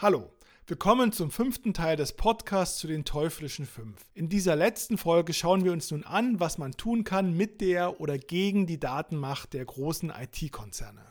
Hallo, willkommen zum fünften Teil des Podcasts zu den teuflischen fünf. In dieser letzten Folge schauen wir uns nun an, was man tun kann mit der oder gegen die Datenmacht der großen IT-Konzerne.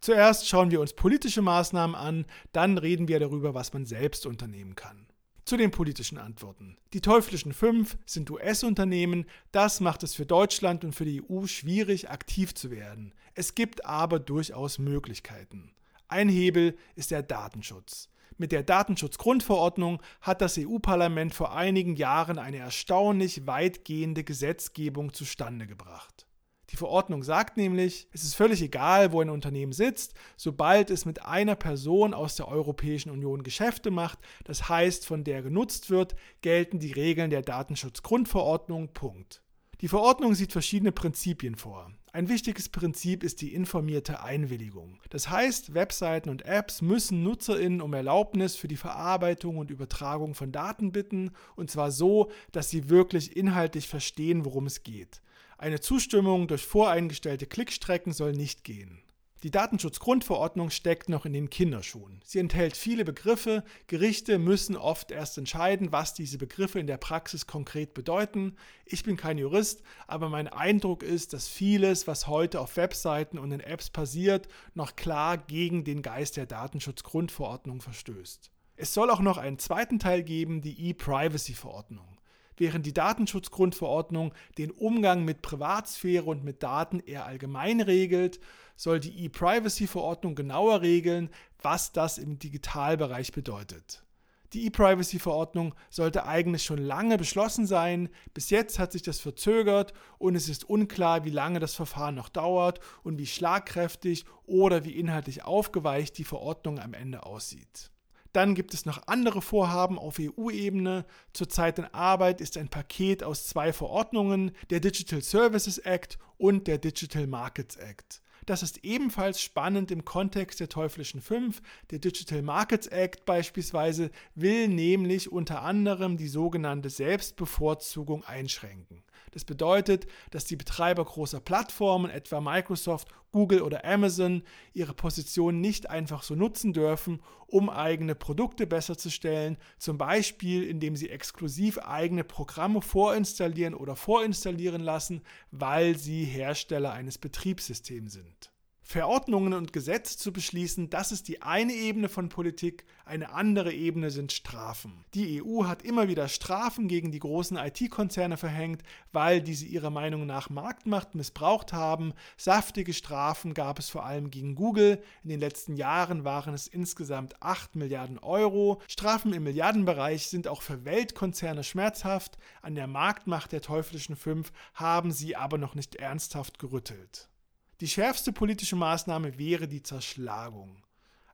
Zuerst schauen wir uns politische Maßnahmen an, dann reden wir darüber, was man selbst unternehmen kann. Zu den politischen Antworten. Die teuflischen fünf sind US-Unternehmen, das macht es für Deutschland und für die EU schwierig, aktiv zu werden. Es gibt aber durchaus Möglichkeiten. Ein Hebel ist der Datenschutz. Mit der Datenschutzgrundverordnung hat das EU-Parlament vor einigen Jahren eine erstaunlich weitgehende Gesetzgebung zustande gebracht. Die Verordnung sagt nämlich, es ist völlig egal, wo ein Unternehmen sitzt, sobald es mit einer Person aus der Europäischen Union Geschäfte macht, das heißt von der genutzt wird, gelten die Regeln der Datenschutzgrundverordnung. Punkt. Die Verordnung sieht verschiedene Prinzipien vor. Ein wichtiges Prinzip ist die informierte Einwilligung. Das heißt, Webseiten und Apps müssen Nutzerinnen um Erlaubnis für die Verarbeitung und Übertragung von Daten bitten, und zwar so, dass sie wirklich inhaltlich verstehen, worum es geht. Eine Zustimmung durch voreingestellte Klickstrecken soll nicht gehen. Die Datenschutzgrundverordnung steckt noch in den Kinderschuhen. Sie enthält viele Begriffe. Gerichte müssen oft erst entscheiden, was diese Begriffe in der Praxis konkret bedeuten. Ich bin kein Jurist, aber mein Eindruck ist, dass vieles, was heute auf Webseiten und in Apps passiert, noch klar gegen den Geist der Datenschutzgrundverordnung verstößt. Es soll auch noch einen zweiten Teil geben, die E-Privacy-Verordnung. Während die Datenschutzgrundverordnung den Umgang mit Privatsphäre und mit Daten eher allgemein regelt, soll die E-Privacy-Verordnung genauer regeln, was das im Digitalbereich bedeutet. Die E-Privacy-Verordnung sollte eigentlich schon lange beschlossen sein. Bis jetzt hat sich das verzögert und es ist unklar, wie lange das Verfahren noch dauert und wie schlagkräftig oder wie inhaltlich aufgeweicht die Verordnung am Ende aussieht. Dann gibt es noch andere Vorhaben auf EU-Ebene. Zurzeit in Arbeit ist ein Paket aus zwei Verordnungen, der Digital Services Act und der Digital Markets Act. Das ist ebenfalls spannend im Kontext der teuflischen Fünf. Der Digital Markets Act beispielsweise will nämlich unter anderem die sogenannte Selbstbevorzugung einschränken. Das bedeutet, dass die Betreiber großer Plattformen, etwa Microsoft, Google oder Amazon, ihre Position nicht einfach so nutzen dürfen, um eigene Produkte besser zu stellen, zum Beispiel indem sie exklusiv eigene Programme vorinstallieren oder vorinstallieren lassen, weil sie Hersteller eines Betriebssystems sind. Verordnungen und Gesetze zu beschließen, das ist die eine Ebene von Politik, eine andere Ebene sind Strafen. Die EU hat immer wieder Strafen gegen die großen IT-Konzerne verhängt, weil diese ihrer Meinung nach Marktmacht missbraucht haben. Saftige Strafen gab es vor allem gegen Google. In den letzten Jahren waren es insgesamt 8 Milliarden Euro. Strafen im Milliardenbereich sind auch für Weltkonzerne schmerzhaft. An der Marktmacht der teuflischen Fünf haben sie aber noch nicht ernsthaft gerüttelt. Die schärfste politische Maßnahme wäre die Zerschlagung.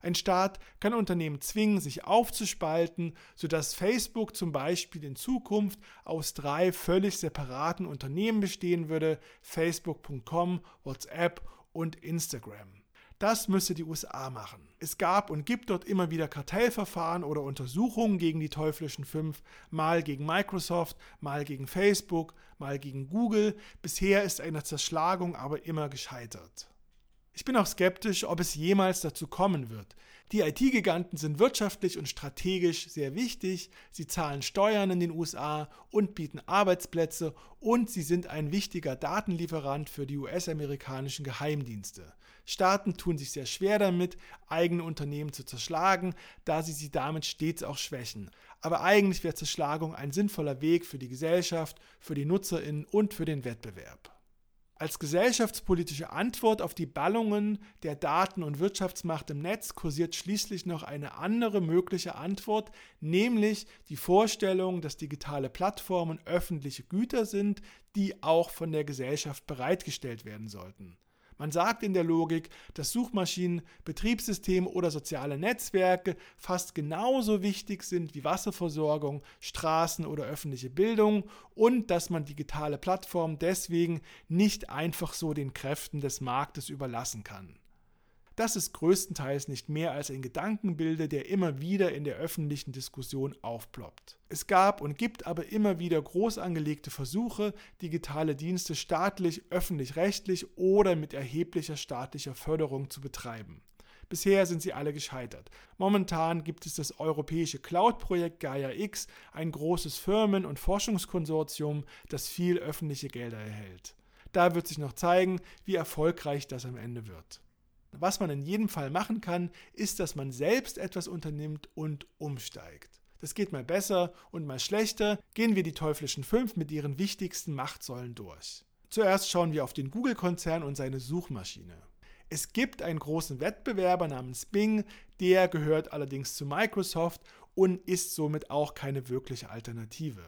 Ein Staat kann Unternehmen zwingen, sich aufzuspalten, sodass Facebook zum Beispiel in Zukunft aus drei völlig separaten Unternehmen bestehen würde, Facebook.com, WhatsApp und Instagram. Das müsste die USA machen. Es gab und gibt dort immer wieder Kartellverfahren oder Untersuchungen gegen die teuflischen fünf, mal gegen Microsoft, mal gegen Facebook, mal gegen Google. Bisher ist eine Zerschlagung aber immer gescheitert. Ich bin auch skeptisch, ob es jemals dazu kommen wird. Die IT-Giganten sind wirtschaftlich und strategisch sehr wichtig, sie zahlen Steuern in den USA und bieten Arbeitsplätze und sie sind ein wichtiger Datenlieferant für die US-amerikanischen Geheimdienste. Staaten tun sich sehr schwer damit, eigene Unternehmen zu zerschlagen, da sie sie damit stets auch schwächen. Aber eigentlich wäre Zerschlagung ein sinnvoller Weg für die Gesellschaft, für die Nutzerinnen und für den Wettbewerb. Als gesellschaftspolitische Antwort auf die Ballungen der Daten- und Wirtschaftsmacht im Netz kursiert schließlich noch eine andere mögliche Antwort, nämlich die Vorstellung, dass digitale Plattformen öffentliche Güter sind, die auch von der Gesellschaft bereitgestellt werden sollten. Man sagt in der Logik, dass Suchmaschinen, Betriebssysteme oder soziale Netzwerke fast genauso wichtig sind wie Wasserversorgung, Straßen oder öffentliche Bildung und dass man digitale Plattformen deswegen nicht einfach so den Kräften des Marktes überlassen kann. Das ist größtenteils nicht mehr als ein Gedankenbilde, der immer wieder in der öffentlichen Diskussion aufploppt. Es gab und gibt aber immer wieder groß angelegte Versuche, digitale Dienste staatlich, öffentlich-rechtlich oder mit erheblicher staatlicher Förderung zu betreiben. Bisher sind sie alle gescheitert. Momentan gibt es das europäische Cloud-Projekt Gaia X, ein großes Firmen- und Forschungskonsortium, das viel öffentliche Gelder erhält. Da wird sich noch zeigen, wie erfolgreich das am Ende wird. Was man in jedem Fall machen kann, ist, dass man selbst etwas unternimmt und umsteigt. Das geht mal besser und mal schlechter. Gehen wir die teuflischen fünf mit ihren wichtigsten Machtsäulen durch. Zuerst schauen wir auf den Google-Konzern und seine Suchmaschine. Es gibt einen großen Wettbewerber namens Bing, der gehört allerdings zu Microsoft und ist somit auch keine wirkliche Alternative.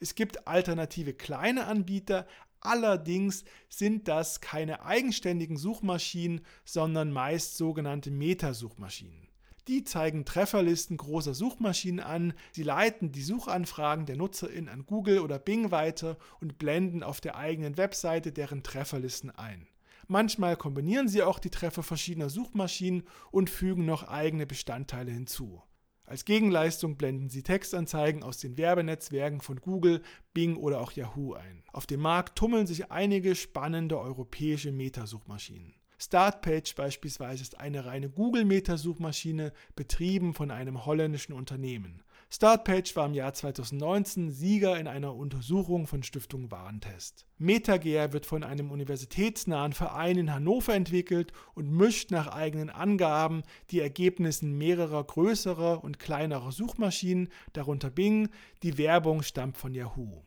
Es gibt alternative kleine Anbieter, allerdings sind das keine eigenständigen Suchmaschinen, sondern meist sogenannte Metasuchmaschinen. Die zeigen Trefferlisten großer Suchmaschinen an, sie leiten die Suchanfragen der Nutzerin an Google oder Bing weiter und blenden auf der eigenen Webseite deren Trefferlisten ein. Manchmal kombinieren sie auch die Treffer verschiedener Suchmaschinen und fügen noch eigene Bestandteile hinzu. Als Gegenleistung blenden sie Textanzeigen aus den Werbenetzwerken von Google, Bing oder auch Yahoo ein. Auf dem Markt tummeln sich einige spannende europäische Metasuchmaschinen. Startpage beispielsweise ist eine reine Google-Metasuchmaschine, betrieben von einem holländischen Unternehmen. Startpage war im Jahr 2019 Sieger in einer Untersuchung von Stiftung Warentest. MetaGear wird von einem universitätsnahen Verein in Hannover entwickelt und mischt nach eigenen Angaben die Ergebnisse mehrerer größerer und kleinerer Suchmaschinen, darunter Bing. Die Werbung stammt von Yahoo.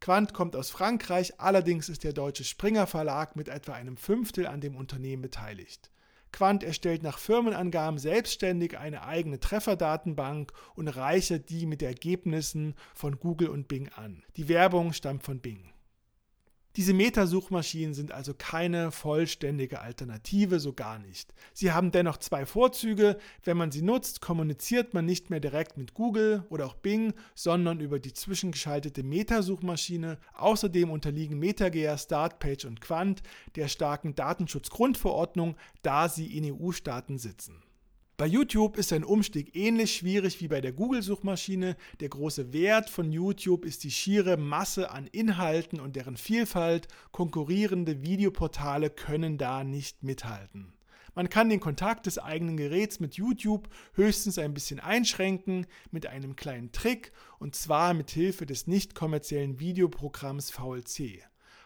Quant kommt aus Frankreich, allerdings ist der deutsche Springer Verlag mit etwa einem Fünftel an dem Unternehmen beteiligt. Quant erstellt nach Firmenangaben selbstständig eine eigene Trefferdatenbank und reichert die mit Ergebnissen von Google und Bing an. Die Werbung stammt von Bing. Diese Metasuchmaschinen sind also keine vollständige Alternative, so gar nicht. Sie haben dennoch zwei Vorzüge. Wenn man sie nutzt, kommuniziert man nicht mehr direkt mit Google oder auch Bing, sondern über die zwischengeschaltete Metasuchmaschine. Außerdem unterliegen MetaGear, Startpage und Quant der starken Datenschutzgrundverordnung, da sie in EU-Staaten sitzen. Bei YouTube ist ein Umstieg ähnlich schwierig wie bei der Google-Suchmaschine. Der große Wert von YouTube ist die schiere Masse an Inhalten und deren Vielfalt. Konkurrierende Videoportale können da nicht mithalten. Man kann den Kontakt des eigenen Geräts mit YouTube höchstens ein bisschen einschränken mit einem kleinen Trick und zwar mit Hilfe des nicht kommerziellen Videoprogramms VLC.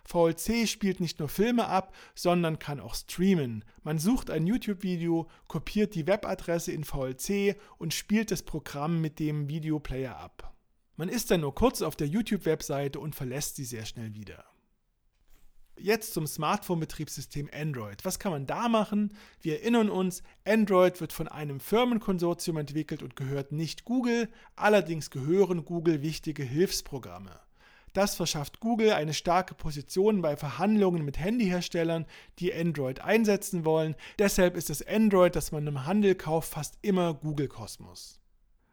VLC spielt nicht nur Filme ab, sondern kann auch streamen. Man sucht ein YouTube-Video, kopiert die Webadresse in VLC und spielt das Programm mit dem Videoplayer ab. Man ist dann nur kurz auf der YouTube-Webseite und verlässt sie sehr schnell wieder. Jetzt zum Smartphone-Betriebssystem Android. Was kann man da machen? Wir erinnern uns, Android wird von einem Firmenkonsortium entwickelt und gehört nicht Google, allerdings gehören Google wichtige Hilfsprogramme. Das verschafft Google eine starke Position bei Verhandlungen mit Handyherstellern, die Android einsetzen wollen. Deshalb ist das Android, das man im Handel kauft, fast immer Google Kosmos.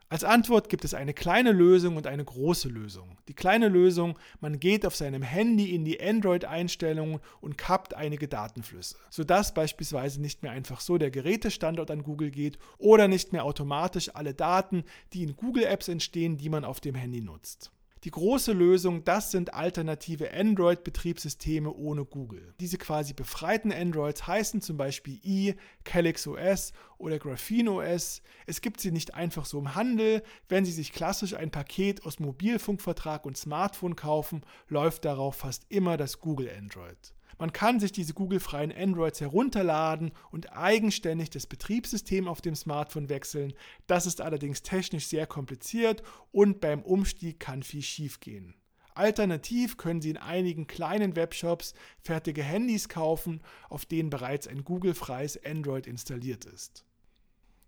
Als Antwort gibt es eine kleine Lösung und eine große Lösung. Die kleine Lösung, man geht auf seinem Handy in die Android-Einstellungen und kappt einige Datenflüsse, sodass beispielsweise nicht mehr einfach so der Gerätestandort an Google geht oder nicht mehr automatisch alle Daten, die in Google-Apps entstehen, die man auf dem Handy nutzt. Die große Lösung, das sind alternative Android-Betriebssysteme ohne Google. Diese quasi befreiten Androids heißen zum Beispiel i, Calyx OS oder Graphene OS. Es gibt sie nicht einfach so im Handel. Wenn Sie sich klassisch ein Paket aus Mobilfunkvertrag und Smartphone kaufen, läuft darauf fast immer das Google Android. Man kann sich diese Google-freien Androids herunterladen und eigenständig das Betriebssystem auf dem Smartphone wechseln. Das ist allerdings technisch sehr kompliziert und beim Umstieg kann viel schiefgehen. Alternativ können Sie in einigen kleinen Webshops fertige Handys kaufen, auf denen bereits ein Google-freies Android installiert ist.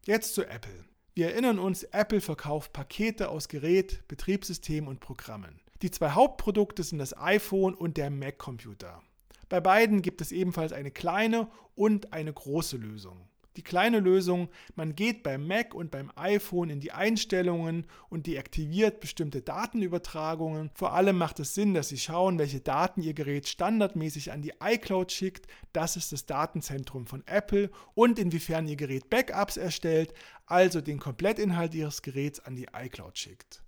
Jetzt zu Apple. Wir erinnern uns, Apple verkauft Pakete aus Gerät, Betriebssystem und Programmen. Die zwei Hauptprodukte sind das iPhone und der Mac-Computer. Bei beiden gibt es ebenfalls eine kleine und eine große Lösung. Die kleine Lösung, man geht beim Mac und beim iPhone in die Einstellungen und deaktiviert bestimmte Datenübertragungen. Vor allem macht es Sinn, dass Sie schauen, welche Daten Ihr Gerät standardmäßig an die iCloud schickt. Das ist das Datenzentrum von Apple und inwiefern Ihr Gerät Backups erstellt, also den Komplettinhalt Ihres Geräts an die iCloud schickt.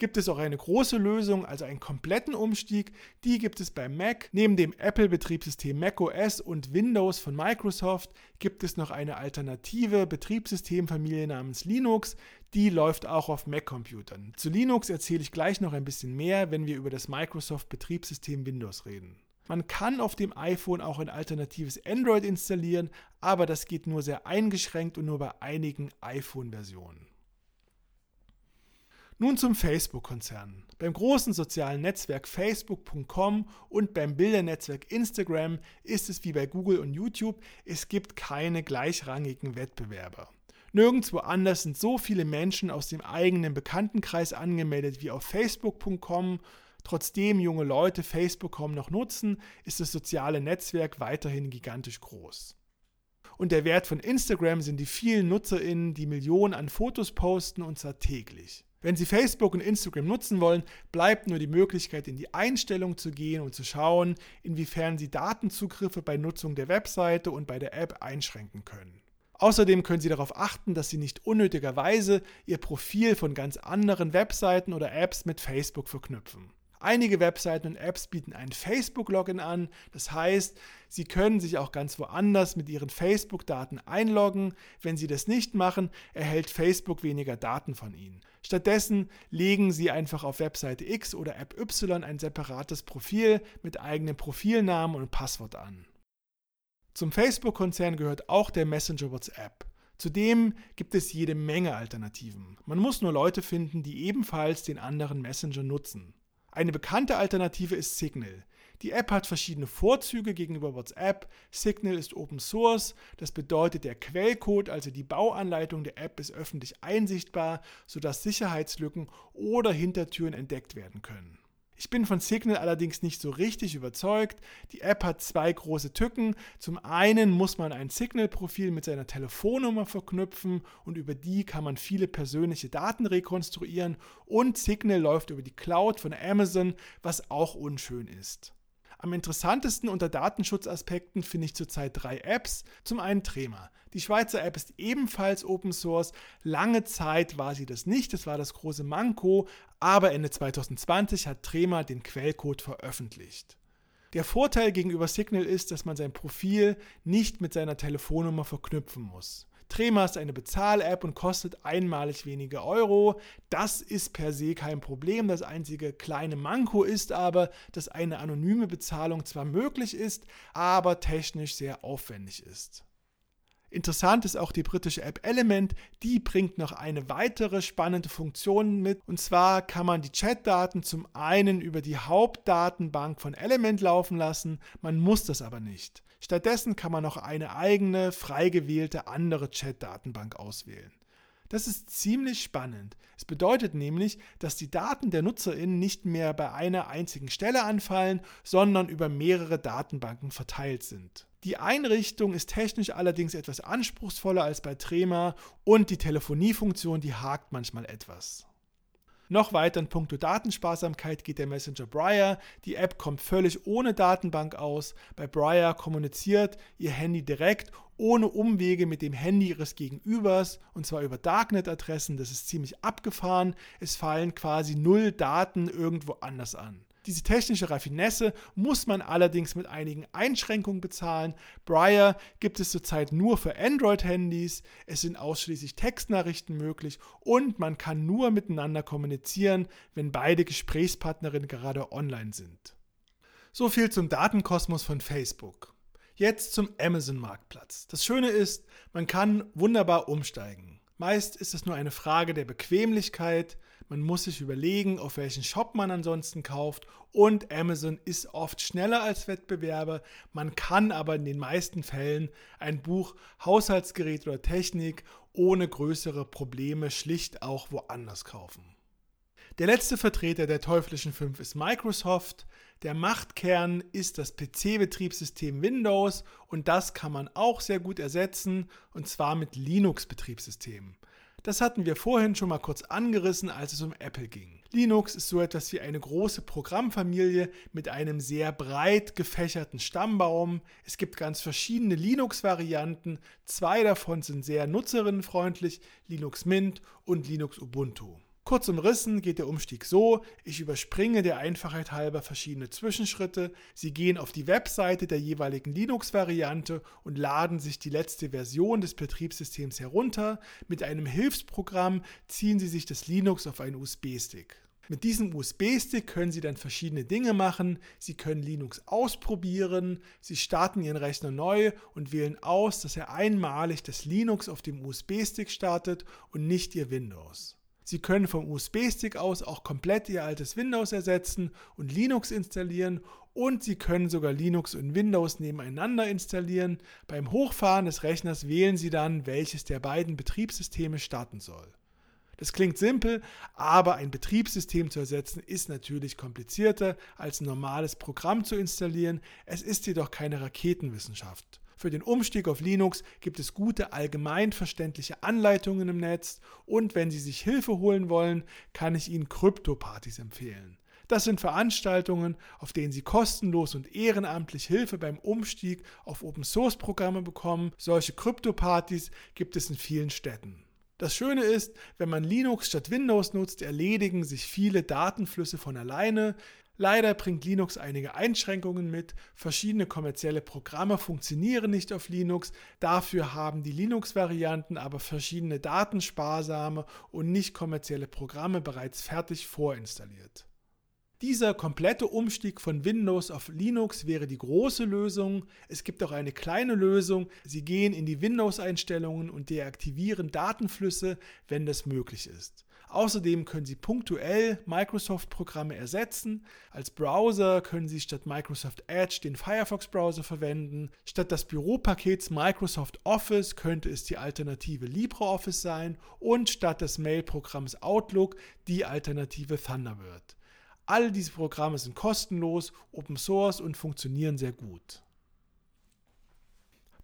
Gibt es auch eine große Lösung, also einen kompletten Umstieg. Die gibt es bei Mac. Neben dem Apple-Betriebssystem macOS und Windows von Microsoft gibt es noch eine alternative Betriebssystemfamilie namens Linux. Die läuft auch auf Mac-Computern. Zu Linux erzähle ich gleich noch ein bisschen mehr, wenn wir über das Microsoft-Betriebssystem Windows reden. Man kann auf dem iPhone auch ein alternatives Android installieren, aber das geht nur sehr eingeschränkt und nur bei einigen iPhone-Versionen. Nun zum Facebook-Konzern. Beim großen sozialen Netzwerk Facebook.com und beim Bildernetzwerk Instagram ist es wie bei Google und YouTube, es gibt keine gleichrangigen Wettbewerber. Nirgendwo anders sind so viele Menschen aus dem eigenen Bekanntenkreis angemeldet wie auf Facebook.com. Trotzdem junge Leute Facebook kaum noch nutzen, ist das soziale Netzwerk weiterhin gigantisch groß. Und der Wert von Instagram sind die vielen NutzerInnen, die Millionen an Fotos posten und zwar täglich. Wenn Sie Facebook und Instagram nutzen wollen, bleibt nur die Möglichkeit, in die Einstellung zu gehen und zu schauen, inwiefern Sie Datenzugriffe bei Nutzung der Webseite und bei der App einschränken können. Außerdem können Sie darauf achten, dass Sie nicht unnötigerweise Ihr Profil von ganz anderen Webseiten oder Apps mit Facebook verknüpfen. Einige Webseiten und Apps bieten ein Facebook-Login an. Das heißt, Sie können sich auch ganz woanders mit Ihren Facebook-Daten einloggen. Wenn Sie das nicht machen, erhält Facebook weniger Daten von Ihnen. Stattdessen legen Sie einfach auf Webseite X oder App Y ein separates Profil mit eigenem Profilnamen und Passwort an. Zum Facebook-Konzern gehört auch der Messenger WhatsApp. Zudem gibt es jede Menge Alternativen. Man muss nur Leute finden, die ebenfalls den anderen Messenger nutzen. Eine bekannte Alternative ist Signal. Die App hat verschiedene Vorzüge gegenüber WhatsApp. Signal ist Open Source, das bedeutet der Quellcode, also die Bauanleitung der App ist öffentlich einsichtbar, sodass Sicherheitslücken oder Hintertüren entdeckt werden können. Ich bin von Signal allerdings nicht so richtig überzeugt. Die App hat zwei große Tücken. Zum einen muss man ein Signal-Profil mit seiner Telefonnummer verknüpfen und über die kann man viele persönliche Daten rekonstruieren und Signal läuft über die Cloud von Amazon, was auch unschön ist. Am interessantesten unter Datenschutzaspekten finde ich zurzeit drei Apps. Zum einen Trema. Die Schweizer App ist ebenfalls Open Source. Lange Zeit war sie das nicht, das war das große Manko, aber Ende 2020 hat Trema den Quellcode veröffentlicht. Der Vorteil gegenüber Signal ist, dass man sein Profil nicht mit seiner Telefonnummer verknüpfen muss. Trema ist eine Bezahl-App und kostet einmalig wenige Euro. Das ist per se kein Problem. Das einzige kleine Manko ist aber, dass eine anonyme Bezahlung zwar möglich ist, aber technisch sehr aufwendig ist. Interessant ist auch die britische App Element. Die bringt noch eine weitere spannende Funktion mit. Und zwar kann man die Chatdaten zum einen über die Hauptdatenbank von Element laufen lassen. Man muss das aber nicht. Stattdessen kann man noch eine eigene, frei gewählte andere Chat-Datenbank auswählen. Das ist ziemlich spannend. Es bedeutet nämlich, dass die Daten der NutzerInnen nicht mehr bei einer einzigen Stelle anfallen, sondern über mehrere Datenbanken verteilt sind. Die Einrichtung ist technisch allerdings etwas anspruchsvoller als bei Trema und die Telefoniefunktion, die hakt manchmal etwas. Noch weiter in puncto Datensparsamkeit geht der Messenger Briar. Die App kommt völlig ohne Datenbank aus. Bei Briar kommuniziert Ihr Handy direkt ohne Umwege mit dem Handy Ihres Gegenübers und zwar über Darknet-Adressen. Das ist ziemlich abgefahren. Es fallen quasi null Daten irgendwo anders an. Diese technische Raffinesse muss man allerdings mit einigen Einschränkungen bezahlen. Briar gibt es zurzeit nur für Android-Handys, es sind ausschließlich Textnachrichten möglich und man kann nur miteinander kommunizieren, wenn beide Gesprächspartnerinnen gerade online sind. So viel zum Datenkosmos von Facebook. Jetzt zum Amazon-Marktplatz. Das Schöne ist, man kann wunderbar umsteigen. Meist ist es nur eine Frage der Bequemlichkeit. Man muss sich überlegen, auf welchen Shop man ansonsten kauft. Und Amazon ist oft schneller als Wettbewerber. Man kann aber in den meisten Fällen ein Buch Haushaltsgerät oder Technik ohne größere Probleme schlicht auch woanders kaufen. Der letzte Vertreter der teuflischen fünf ist Microsoft. Der Machtkern ist das PC-Betriebssystem Windows und das kann man auch sehr gut ersetzen und zwar mit Linux-Betriebssystemen. Das hatten wir vorhin schon mal kurz angerissen, als es um Apple ging. Linux ist so etwas wie eine große Programmfamilie mit einem sehr breit gefächerten Stammbaum. Es gibt ganz verschiedene Linux-Varianten. Zwei davon sind sehr nutzerinnenfreundlich, Linux Mint und Linux Ubuntu. Kurz umrissen geht der Umstieg so, ich überspringe der Einfachheit halber verschiedene Zwischenschritte. Sie gehen auf die Webseite der jeweiligen Linux-Variante und laden sich die letzte Version des Betriebssystems herunter. Mit einem Hilfsprogramm ziehen Sie sich das Linux auf einen USB-Stick. Mit diesem USB-Stick können Sie dann verschiedene Dinge machen. Sie können Linux ausprobieren, Sie starten Ihren Rechner neu und wählen aus, dass er einmalig das Linux auf dem USB-Stick startet und nicht Ihr Windows. Sie können vom USB-Stick aus auch komplett Ihr altes Windows ersetzen und Linux installieren und Sie können sogar Linux und Windows nebeneinander installieren. Beim Hochfahren des Rechners wählen Sie dann, welches der beiden Betriebssysteme starten soll. Das klingt simpel, aber ein Betriebssystem zu ersetzen ist natürlich komplizierter als ein normales Programm zu installieren. Es ist jedoch keine Raketenwissenschaft. Für den Umstieg auf Linux gibt es gute allgemeinverständliche Anleitungen im Netz und wenn Sie sich Hilfe holen wollen, kann ich Ihnen Krypto-Partys empfehlen. Das sind Veranstaltungen, auf denen Sie kostenlos und ehrenamtlich Hilfe beim Umstieg auf Open-Source-Programme bekommen. Solche Krypto-Partys gibt es in vielen Städten. Das Schöne ist, wenn man Linux statt Windows nutzt, erledigen sich viele Datenflüsse von alleine. Leider bringt Linux einige Einschränkungen mit. Verschiedene kommerzielle Programme funktionieren nicht auf Linux. Dafür haben die Linux-Varianten aber verschiedene datensparsame und nicht kommerzielle Programme bereits fertig vorinstalliert. Dieser komplette Umstieg von Windows auf Linux wäre die große Lösung. Es gibt auch eine kleine Lösung. Sie gehen in die Windows-Einstellungen und deaktivieren Datenflüsse, wenn das möglich ist. Außerdem können Sie punktuell Microsoft-Programme ersetzen. Als Browser können Sie statt Microsoft Edge den Firefox-Browser verwenden. Statt des Büropakets Microsoft Office könnte es die Alternative LibreOffice sein und statt des Mail-Programms Outlook die Alternative Thunderbird. All diese Programme sind kostenlos, Open Source und funktionieren sehr gut.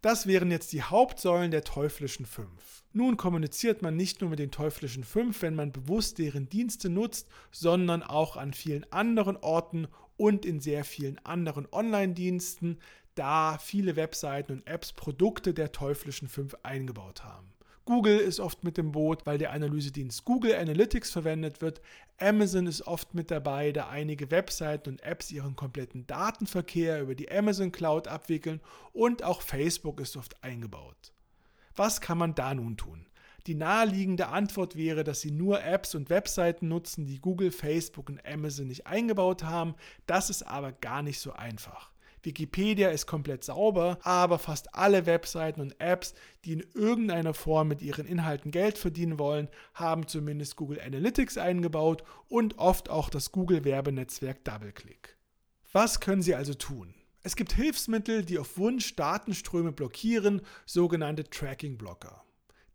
Das wären jetzt die Hauptsäulen der teuflischen fünf. Nun kommuniziert man nicht nur mit den teuflischen fünf, wenn man bewusst deren Dienste nutzt, sondern auch an vielen anderen Orten und in sehr vielen anderen Online-Diensten, da viele Webseiten und Apps Produkte der teuflischen fünf eingebaut haben. Google ist oft mit dem Boot, weil der Analysedienst Google Analytics verwendet wird. Amazon ist oft mit dabei, da einige Webseiten und Apps ihren kompletten Datenverkehr über die Amazon Cloud abwickeln und auch Facebook ist oft eingebaut. Was kann man da nun tun? Die naheliegende Antwort wäre, dass Sie nur Apps und Webseiten nutzen, die Google, Facebook und Amazon nicht eingebaut haben. Das ist aber gar nicht so einfach. Wikipedia ist komplett sauber, aber fast alle Webseiten und Apps, die in irgendeiner Form mit ihren Inhalten Geld verdienen wollen, haben zumindest Google Analytics eingebaut und oft auch das Google Werbenetzwerk DoubleClick. Was können Sie also tun? Es gibt Hilfsmittel, die auf Wunsch Datenströme blockieren, sogenannte Tracking-Blocker.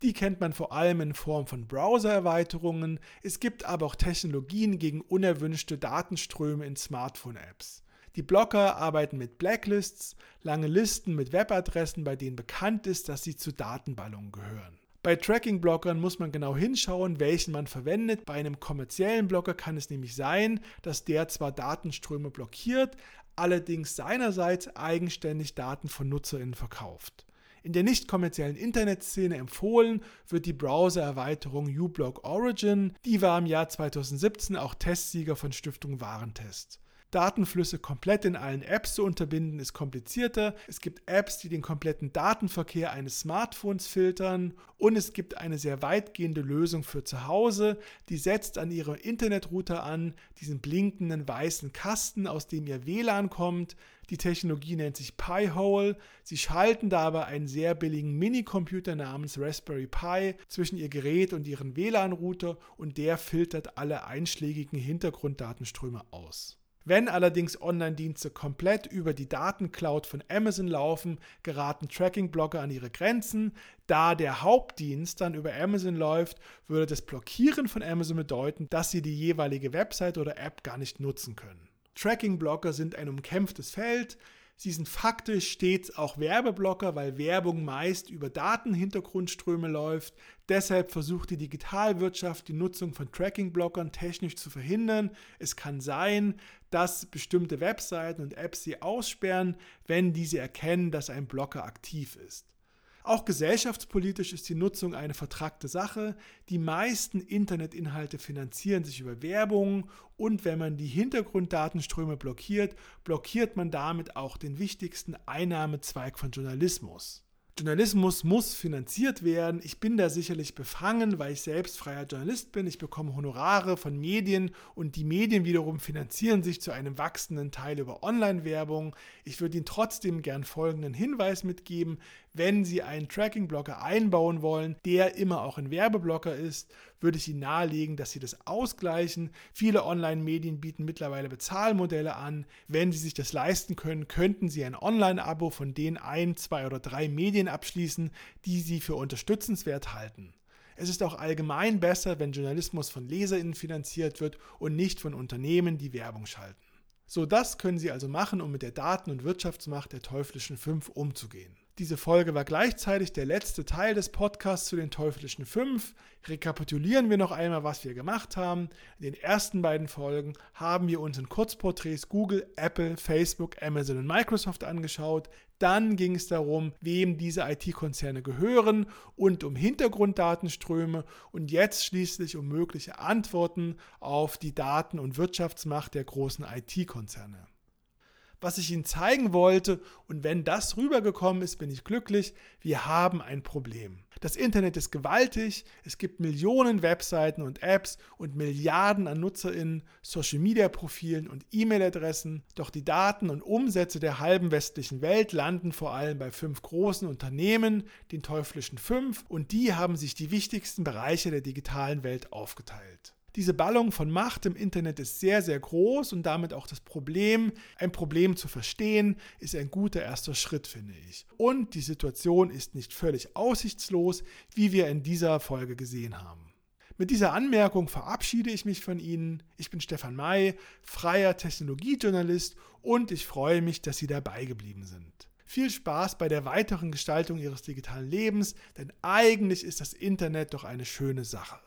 Die kennt man vor allem in Form von Browser-Erweiterungen. Es gibt aber auch Technologien gegen unerwünschte Datenströme in Smartphone-Apps. Die Blocker arbeiten mit Blacklists, lange Listen mit Webadressen, bei denen bekannt ist, dass sie zu Datenballungen gehören. Bei Tracking-Blockern muss man genau hinschauen, welchen man verwendet. Bei einem kommerziellen Blocker kann es nämlich sein, dass der zwar Datenströme blockiert, allerdings seinerseits eigenständig Daten von NutzerInnen verkauft. In der nicht kommerziellen Internetszene empfohlen wird die Browser-Erweiterung uBlock Origin. Die war im Jahr 2017 auch Testsieger von Stiftung Warentest. Datenflüsse komplett in allen Apps zu unterbinden, ist komplizierter. Es gibt Apps, die den kompletten Datenverkehr eines Smartphones filtern und es gibt eine sehr weitgehende Lösung für zu Hause, die setzt an ihrem Internetrouter an, diesen blinkenden weißen Kasten, aus dem ihr WLAN kommt. Die Technologie nennt sich Pi-Hole. Sie schalten dabei einen sehr billigen Minicomputer namens Raspberry Pi zwischen ihr Gerät und ihren WLAN-Router und der filtert alle einschlägigen Hintergrunddatenströme aus. Wenn allerdings Online-Dienste komplett über die Datencloud von Amazon laufen, geraten Tracking-Blocker an ihre Grenzen. Da der Hauptdienst dann über Amazon läuft, würde das Blockieren von Amazon bedeuten, dass sie die jeweilige Website oder App gar nicht nutzen können. Tracking-Blocker sind ein umkämpftes Feld. Sie sind faktisch stets auch Werbeblocker, weil Werbung meist über Datenhintergrundströme läuft. Deshalb versucht die Digitalwirtschaft die Nutzung von Tracking-Blockern technisch zu verhindern. Es kann sein, dass bestimmte Webseiten und Apps sie aussperren, wenn diese erkennen, dass ein Blocker aktiv ist. Auch gesellschaftspolitisch ist die Nutzung eine vertragte Sache. Die meisten Internetinhalte finanzieren sich über Werbung und wenn man die Hintergrunddatenströme blockiert, blockiert man damit auch den wichtigsten Einnahmezweig von Journalismus. Journalismus muss finanziert werden. Ich bin da sicherlich befangen, weil ich selbst freier Journalist bin. Ich bekomme Honorare von Medien und die Medien wiederum finanzieren sich zu einem wachsenden Teil über Online-Werbung. Ich würde Ihnen trotzdem gern folgenden Hinweis mitgeben wenn Sie einen Tracking-Blocker einbauen wollen, der immer auch ein Werbeblocker ist, würde ich Ihnen nahelegen, dass Sie das ausgleichen. Viele Online-Medien bieten mittlerweile Bezahlmodelle an. Wenn Sie sich das leisten können, könnten Sie ein Online-Abo von den ein, zwei oder drei Medien abschließen, die Sie für unterstützenswert halten. Es ist auch allgemein besser, wenn Journalismus von LeserInnen finanziert wird und nicht von Unternehmen, die Werbung schalten. So, das können Sie also machen, um mit der Daten- und Wirtschaftsmacht der teuflischen Fünf umzugehen. Diese Folge war gleichzeitig der letzte Teil des Podcasts zu den teuflischen fünf. Rekapitulieren wir noch einmal, was wir gemacht haben. In den ersten beiden Folgen haben wir uns in Kurzporträts Google, Apple, Facebook, Amazon und Microsoft angeschaut. Dann ging es darum, wem diese IT-Konzerne gehören und um Hintergrunddatenströme und jetzt schließlich um mögliche Antworten auf die Daten- und Wirtschaftsmacht der großen IT-Konzerne was ich Ihnen zeigen wollte. Und wenn das rübergekommen ist, bin ich glücklich. Wir haben ein Problem. Das Internet ist gewaltig. Es gibt Millionen Webseiten und Apps und Milliarden an NutzerInnen, Social-Media-Profilen und E-Mail-Adressen. Doch die Daten und Umsätze der halben westlichen Welt landen vor allem bei fünf großen Unternehmen, den teuflischen fünf, und die haben sich die wichtigsten Bereiche der digitalen Welt aufgeteilt. Diese Ballung von Macht im Internet ist sehr, sehr groß und damit auch das Problem, ein Problem zu verstehen, ist ein guter erster Schritt, finde ich. Und die Situation ist nicht völlig aussichtslos, wie wir in dieser Folge gesehen haben. Mit dieser Anmerkung verabschiede ich mich von Ihnen. Ich bin Stefan May, freier Technologiejournalist und ich freue mich, dass Sie dabei geblieben sind. Viel Spaß bei der weiteren Gestaltung Ihres digitalen Lebens, denn eigentlich ist das Internet doch eine schöne Sache.